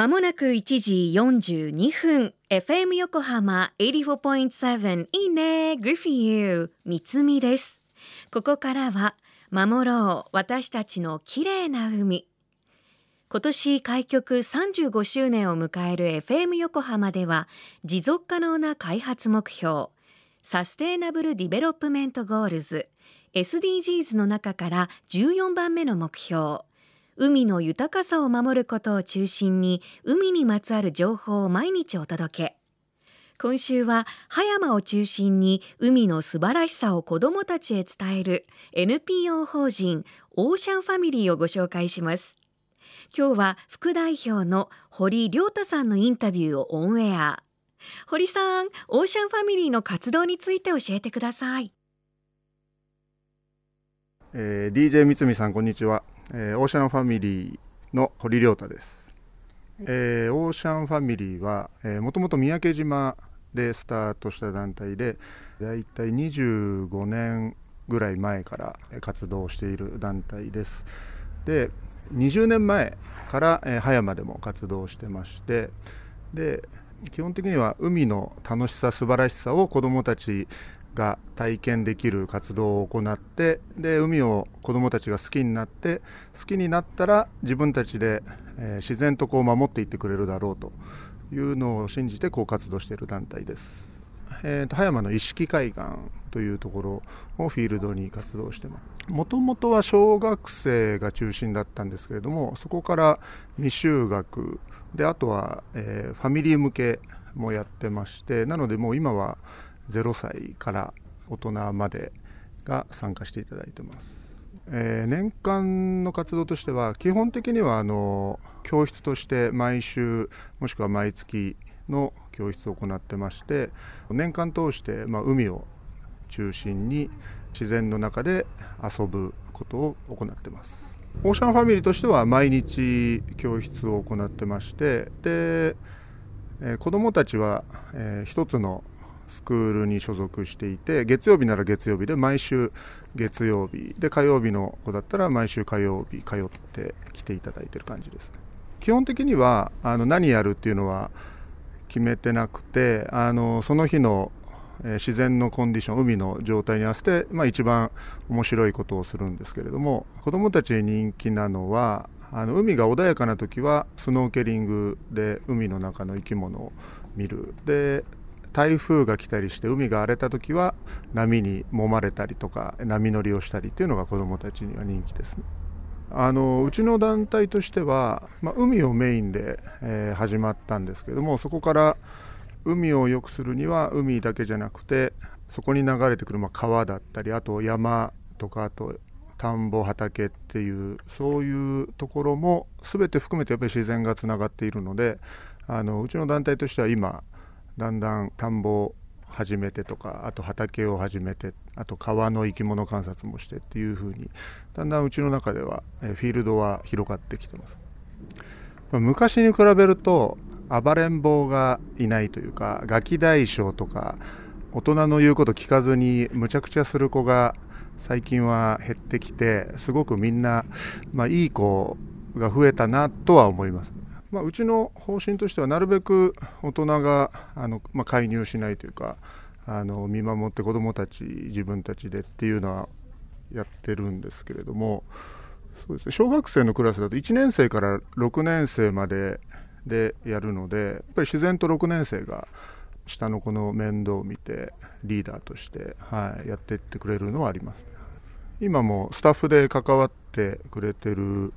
まもなく1時42分。FM 横浜84.7いいね Good for you 三つみです。ここからは守ろう私たちの綺麗な海。今年開局35周年を迎える FM 横浜では持続可能な開発目標サステイナブル・ディベロップメント・ゴールズ SDGs の中から14番目の目標海の豊かさを守ることを中心に海にまつわる情報を毎日お届け。今週は葉山を中心に海の素晴らしさを子どもたちへ伝える NPO 法人オーシャンファミリーをご紹介します。今日は副代表の堀亮太さんのインタビューをオンエア。堀さんオーシャンファミリーの活動について教えてください、えー、DJ 三見さんこんにちは。えー、オーシャンファミリーの堀龍太です、えー、オーシャンファミリーはもともと三宅島でスタートした団体でだいたい25年ぐらい前から活動している団体です。で20年前から、えー、葉山でも活動してましてで基本的には海の楽しさ素晴らしさを子どもたちが体験できる活動を行ってで海を子どもたちが好きになって好きになったら自分たちで、えー、自然とこう守っていってくれるだろうというのを信じてこう活動している団体です。えーと、葉山の一色海岸というところをフィールドに活動してますもともとは小学生が中心だったんですけれどもそこから未就学であとは、えー、ファミリー向けもやってましてなのでもう今は0歳から大人までが参加していただいてます、えー、年間の活動としては基本的にはあの教室として毎週もしくは毎月の教室を行ってまして年間通して、ま、海を中心に自然の中で遊ぶことを行ってます。オーシャンファミリーとしては毎日教室を行ってましてで、え、子どもたちは、えー、一つのスクールに所属していて月曜日なら月曜日で毎週月曜日で火曜日の子だったら毎週火曜日通って来ていただいてる感じですね。基本的にはあの何やるっていうのは決めてなくてあのその日の自然のコンディション海の状態に合わせて、まあ、一番面白いことをするんですけれども子どもたちに人気なのはあの海が穏やかな時はスノーケリングで海の中の生き物を見る。で台風が来たりして海が荒れた時は波に揉まれたりとか波乗りをしたりっていうのが子どもたちには人気ですね。あのうちの団体としては、まあ、海をメインで、えー、始まったんですけどもそこから海を良くするには海だけじゃなくてそこに流れてくる、まあ、川だったりあと山とかあと田んぼ畑っていうそういうところも全て含めてやっぱり自然がつながっているのであのうちの団体としては今だんだん田んぼを始めてとかあと畑を始めてあと川の生き物観察もしてっていう風にだんだんうちの中ではフィールドは広がってきてます、昔に比べると暴れん坊がいないというかガキ大将とか大人の言うこと聞かずにむちゃくちゃする子が最近は減ってきてすごくみんな、まあ、いい子が増えたなとは思います。まあ、うちの方針としてはなるべく大人があの、まあ、介入しないというかあの見守って子どもたち自分たちでっていうのはやってるんですけれどもそうです、ね、小学生のクラスだと1年生から6年生まででやるのでやっぱり自然と6年生が下の子の面倒を見てリーダーとして、はい、やっていってくれるのはあります、今もスタッフで関わってくれてる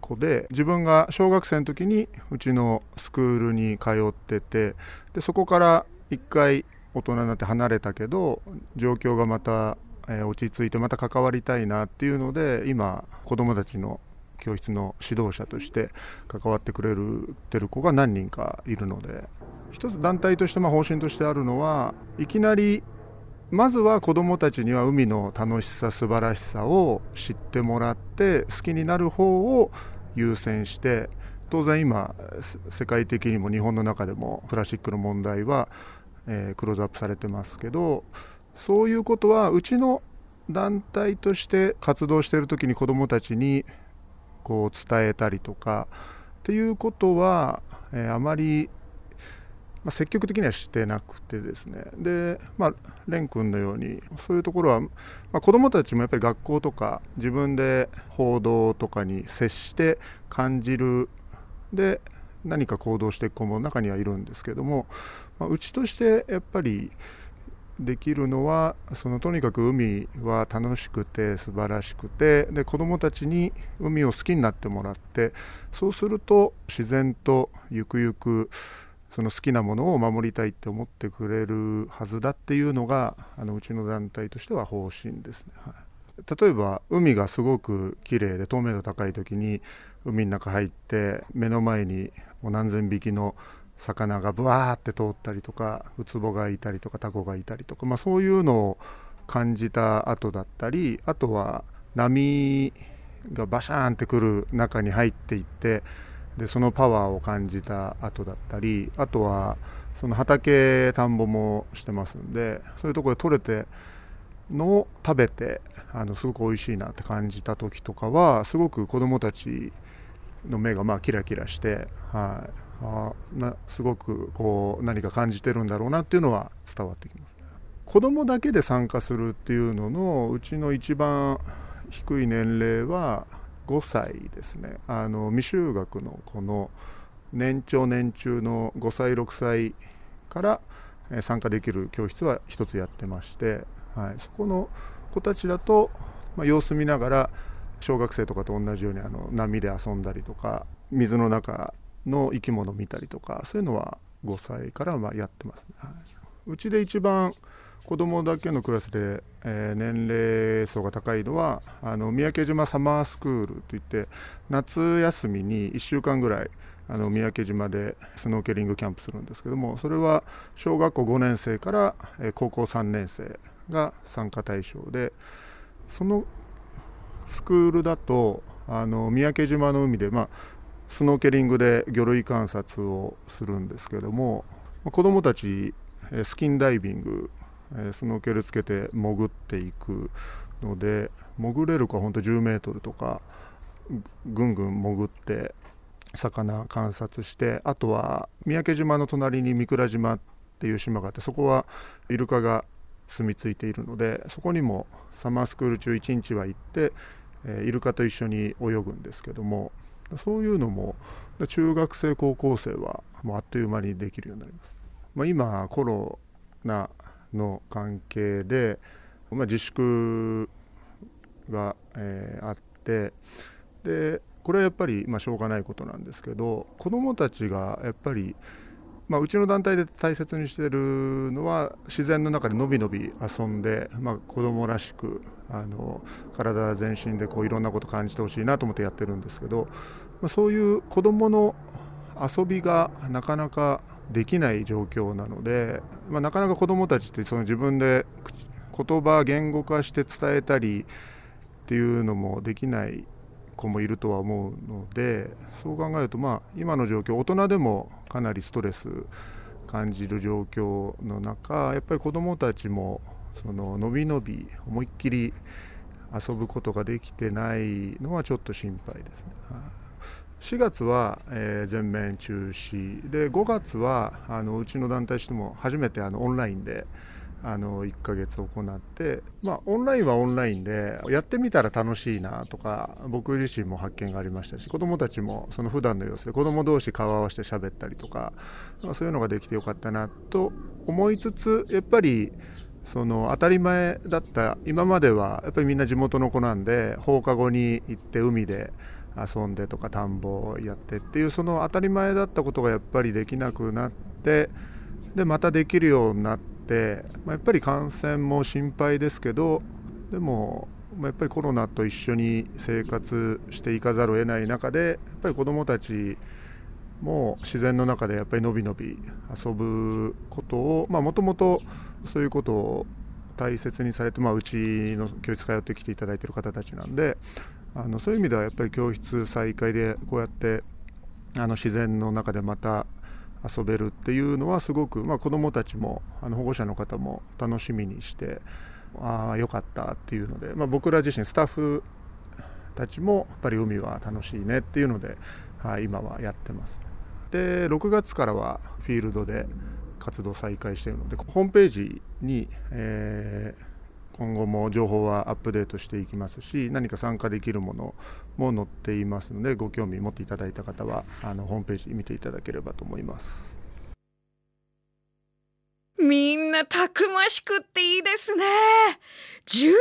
子で自分が小学生の時にうちのスクールに通っててでそこから1回大人になって離れたけど状況がまた、え、落ち着いてまた関わりたいなっていうので今子どもたちの教室の指導者として関わってくれるてる子が何人かいるので一つ団体としてま方針としてあるのはいきなりまずは子どもたちには海の楽しさ素晴らしさを知ってもらって好きになる方を優先して当然今世界的にも日本の中でもプラスチックの問題は、えー、クローズアップされてますけどそういうことはうちの団体として活動している時に子どもたちにこう伝えたりとかっていうことはえー、あまり、まあ、積極的にはしてなくてですね。で、まあ、蓮君のようにそういうところは、まあ、子どもたちもやっぱり学校とか自分で報道とかに接して感じるで何か行動していく子も中にはいるんですけども、まあ、うちとしてやっぱりできるのはそのとにかく海は楽しくて素晴らしくてで子どもたちに海を好きになってもらってそうすると自然とゆくゆくその好きなものを守りたいって思ってくれるはずだっていうのがあのうちの団体としては方針ですね。はい例えば海がすごく綺麗で透明度高い時に海の中入って目の前にもう何千匹の魚がブワーって通ったりとかウツボがいたりとかタコがいたりとか、まあ、そういうのを感じた後だったりあとは波がバシャーンってくる中に入っていってでそのパワーを感じた後だったりあとはその畑田んぼもしてますんでそういうところで取れてのを食べてあのすごく美味しいなって感じた時とかはすごく子どもたちの目がまあキラキラして、はい、あなすごくこう何か感じてるんだろうなっていうのは伝わってきます。子供だけで参加するっていうののうちの一番低い年齢は5歳ですね。あの未就学の子の年長年中の5歳6歳から参加できる教室は1つやってまして、はい、そこの子たちだと、まあ、様子見ながら小学生とかと同じようにあの波で遊んだりとか水の中の生き物見たりとかそういうのは5歳からまやってますね、はい、うちで一番子供だけのクラスで、えー、年齢層が高いのはあの三宅島サマースクールといって夏休みに1週間ぐらいあの三宅島でスノーケリングキャンプするんですけどもそれは小学校5年生から、え、高校3年生が参加対象でそのスクールだとあの三宅島の海で、まあ、スノーケリングで魚類観察をするんですけども子どもたちスキンダイビングスノーケルつけて潜っていくので潜れるかほんと10メートルとかぐんぐん潜って魚観察してあとは三宅島の隣に三倉島っていう島があってそこはイルカが住み着いているのでそこにもサマースクール中1日は行って、えイルカと一緒に泳ぐんですけどもそういうのも中学生高校生はもうあっという間にできるようになります、まあ、今コロナの関係で、まあ、自粛が、えー、あってでこれはやっぱり、まあ、しょうがないことなんですけど子どもたちがやっぱりまあ、うちの団体で大切にしてるのは自然の中でのびのび遊んで、まあ、子供らしくあの体全身でこういろんなこと感じてほしいなと思ってやってるんですけど、まあ、そういう子どもの遊びがなかなかできない状況なので、まあ、なかなか子どもたちってその自分で言葉言語化して伝えたりっていうのもできない子もいるとは思うのでそう考えるとまあ今の状況大人でもかなりストレス感じる状況の中やっぱり子どもたちもそののびのび思いっきり遊ぶことができてないのはちょっと心配ですね。4月は、えー、全面中止。で5月はあのうちの団体としても初めてあのオンラインであの1ヶ月行って、まあ、オンラインはオンラインでやってみたら楽しいなとか僕自身も発見がありましたし子どもたちもその普段の様子で子ども同士顔合わせて喋ったりとか、まあ、そういうのができてよかったなと思いつつやっぱりその当たり前だった今まではやっぱりみんな地元の子なんで放課後に行って海で遊んでとか田んぼをやってっていうその当たり前だったことがやっぱりできなくなってでまたできるようになって。、まあ、やっぱり感染も心配ですけどでも、まあ、やっぱりコロナと一緒に生活していかざるを得ない中でやっぱり子どもたちも自然の中でやっぱりのびのび遊ぶことをもともとそういうことを大切にされて、まあ、うちの教室通ってきていただいている方たちなんであのそういう意味ではやっぱり教室再開でこうやってあの自然の中でまた遊べるっていうのはすごく、まあ、子どもたちもあの保護者の方も楽しみにしてああよかったっていうので、まあ、僕ら自身スタッフたちもやっぱり海は楽しいねっていうので、はい、今はやってます。で6月からはフィールドで活動再開しているのでホームページに、えー今後も情報はアップデートしていきますし何か参加できるものも載っていますのでご興味持っていただいた方はあのホームページ見ていただければと思います。みんなたくましくっていいですね。10メートル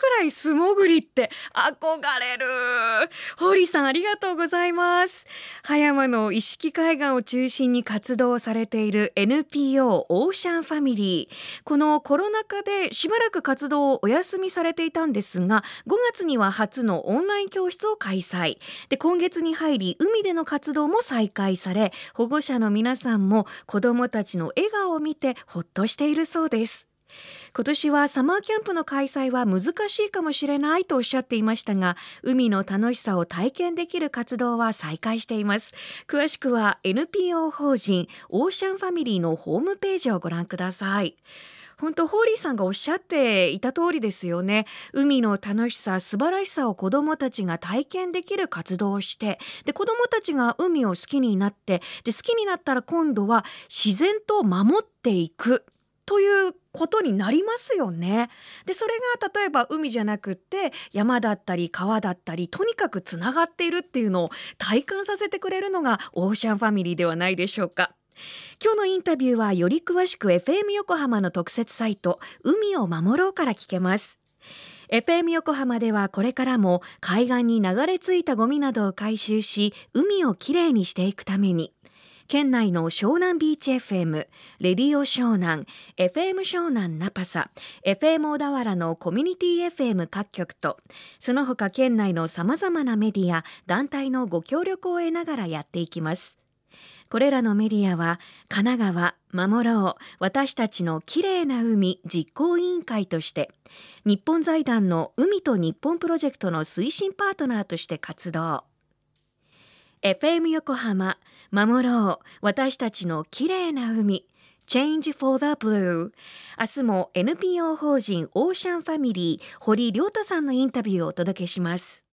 くらい素潜りって憧れる。ホーリーさんありがとうございます。葉山の石木海岸を中心に活動されている NPO オーシャンファミリー。このコロナ禍でしばらく活動をお休みされていたんですが、5月には初のオンライン教室を開催。で、今月に入り海での活動も再開され、保護者の皆さんも子どもたちの笑顔を見てほっとしているそうです。今年はサマーキャンプの開催は難しいかもしれないとおっしゃっていましたが海の楽しさを体験できる活動は再開しています。詳しくは NPO 法人オーシャンファミリーのホームページをご覧ください。本当ホーリーさんがおっしゃっていた通りですよね海の楽しさ素晴らしさを子どもたちが体験できる活動をしてで子どもたちが海を好きになってで好きになったら今度は自然と守っていくということになりますよね。でそれが例えば海じゃなくって山だったり川だったりとにかくつながっているっていうのを体感させてくれるのがオーシャンファミリーではないでしょうか。今日のインタビューはより詳しく FM 横浜の特設サイト海を守ろうから聞けます FM 横浜ではこれからも海岸に流れ着いたゴミなどを回収し海をきれいにしていくために県内の湘南ビーチ FM、レディオ湘南、FM 湘南ナパサ、FM 小田原のコミュニティ FM 各局と、その他県内の様々なメディア、団体のご協力を得ながらやっていきます。これらのメディアは神奈川守ろう私たちのきれいな海実行委員会として日本財団の海と日本プロジェクトの推進パートナーとして活動。FM 横浜守ろう私たちのきれいな海。Change for the Blue 明日も NPO 法人オーシャンファミリー堀亮太さんのインタビューをお届けします。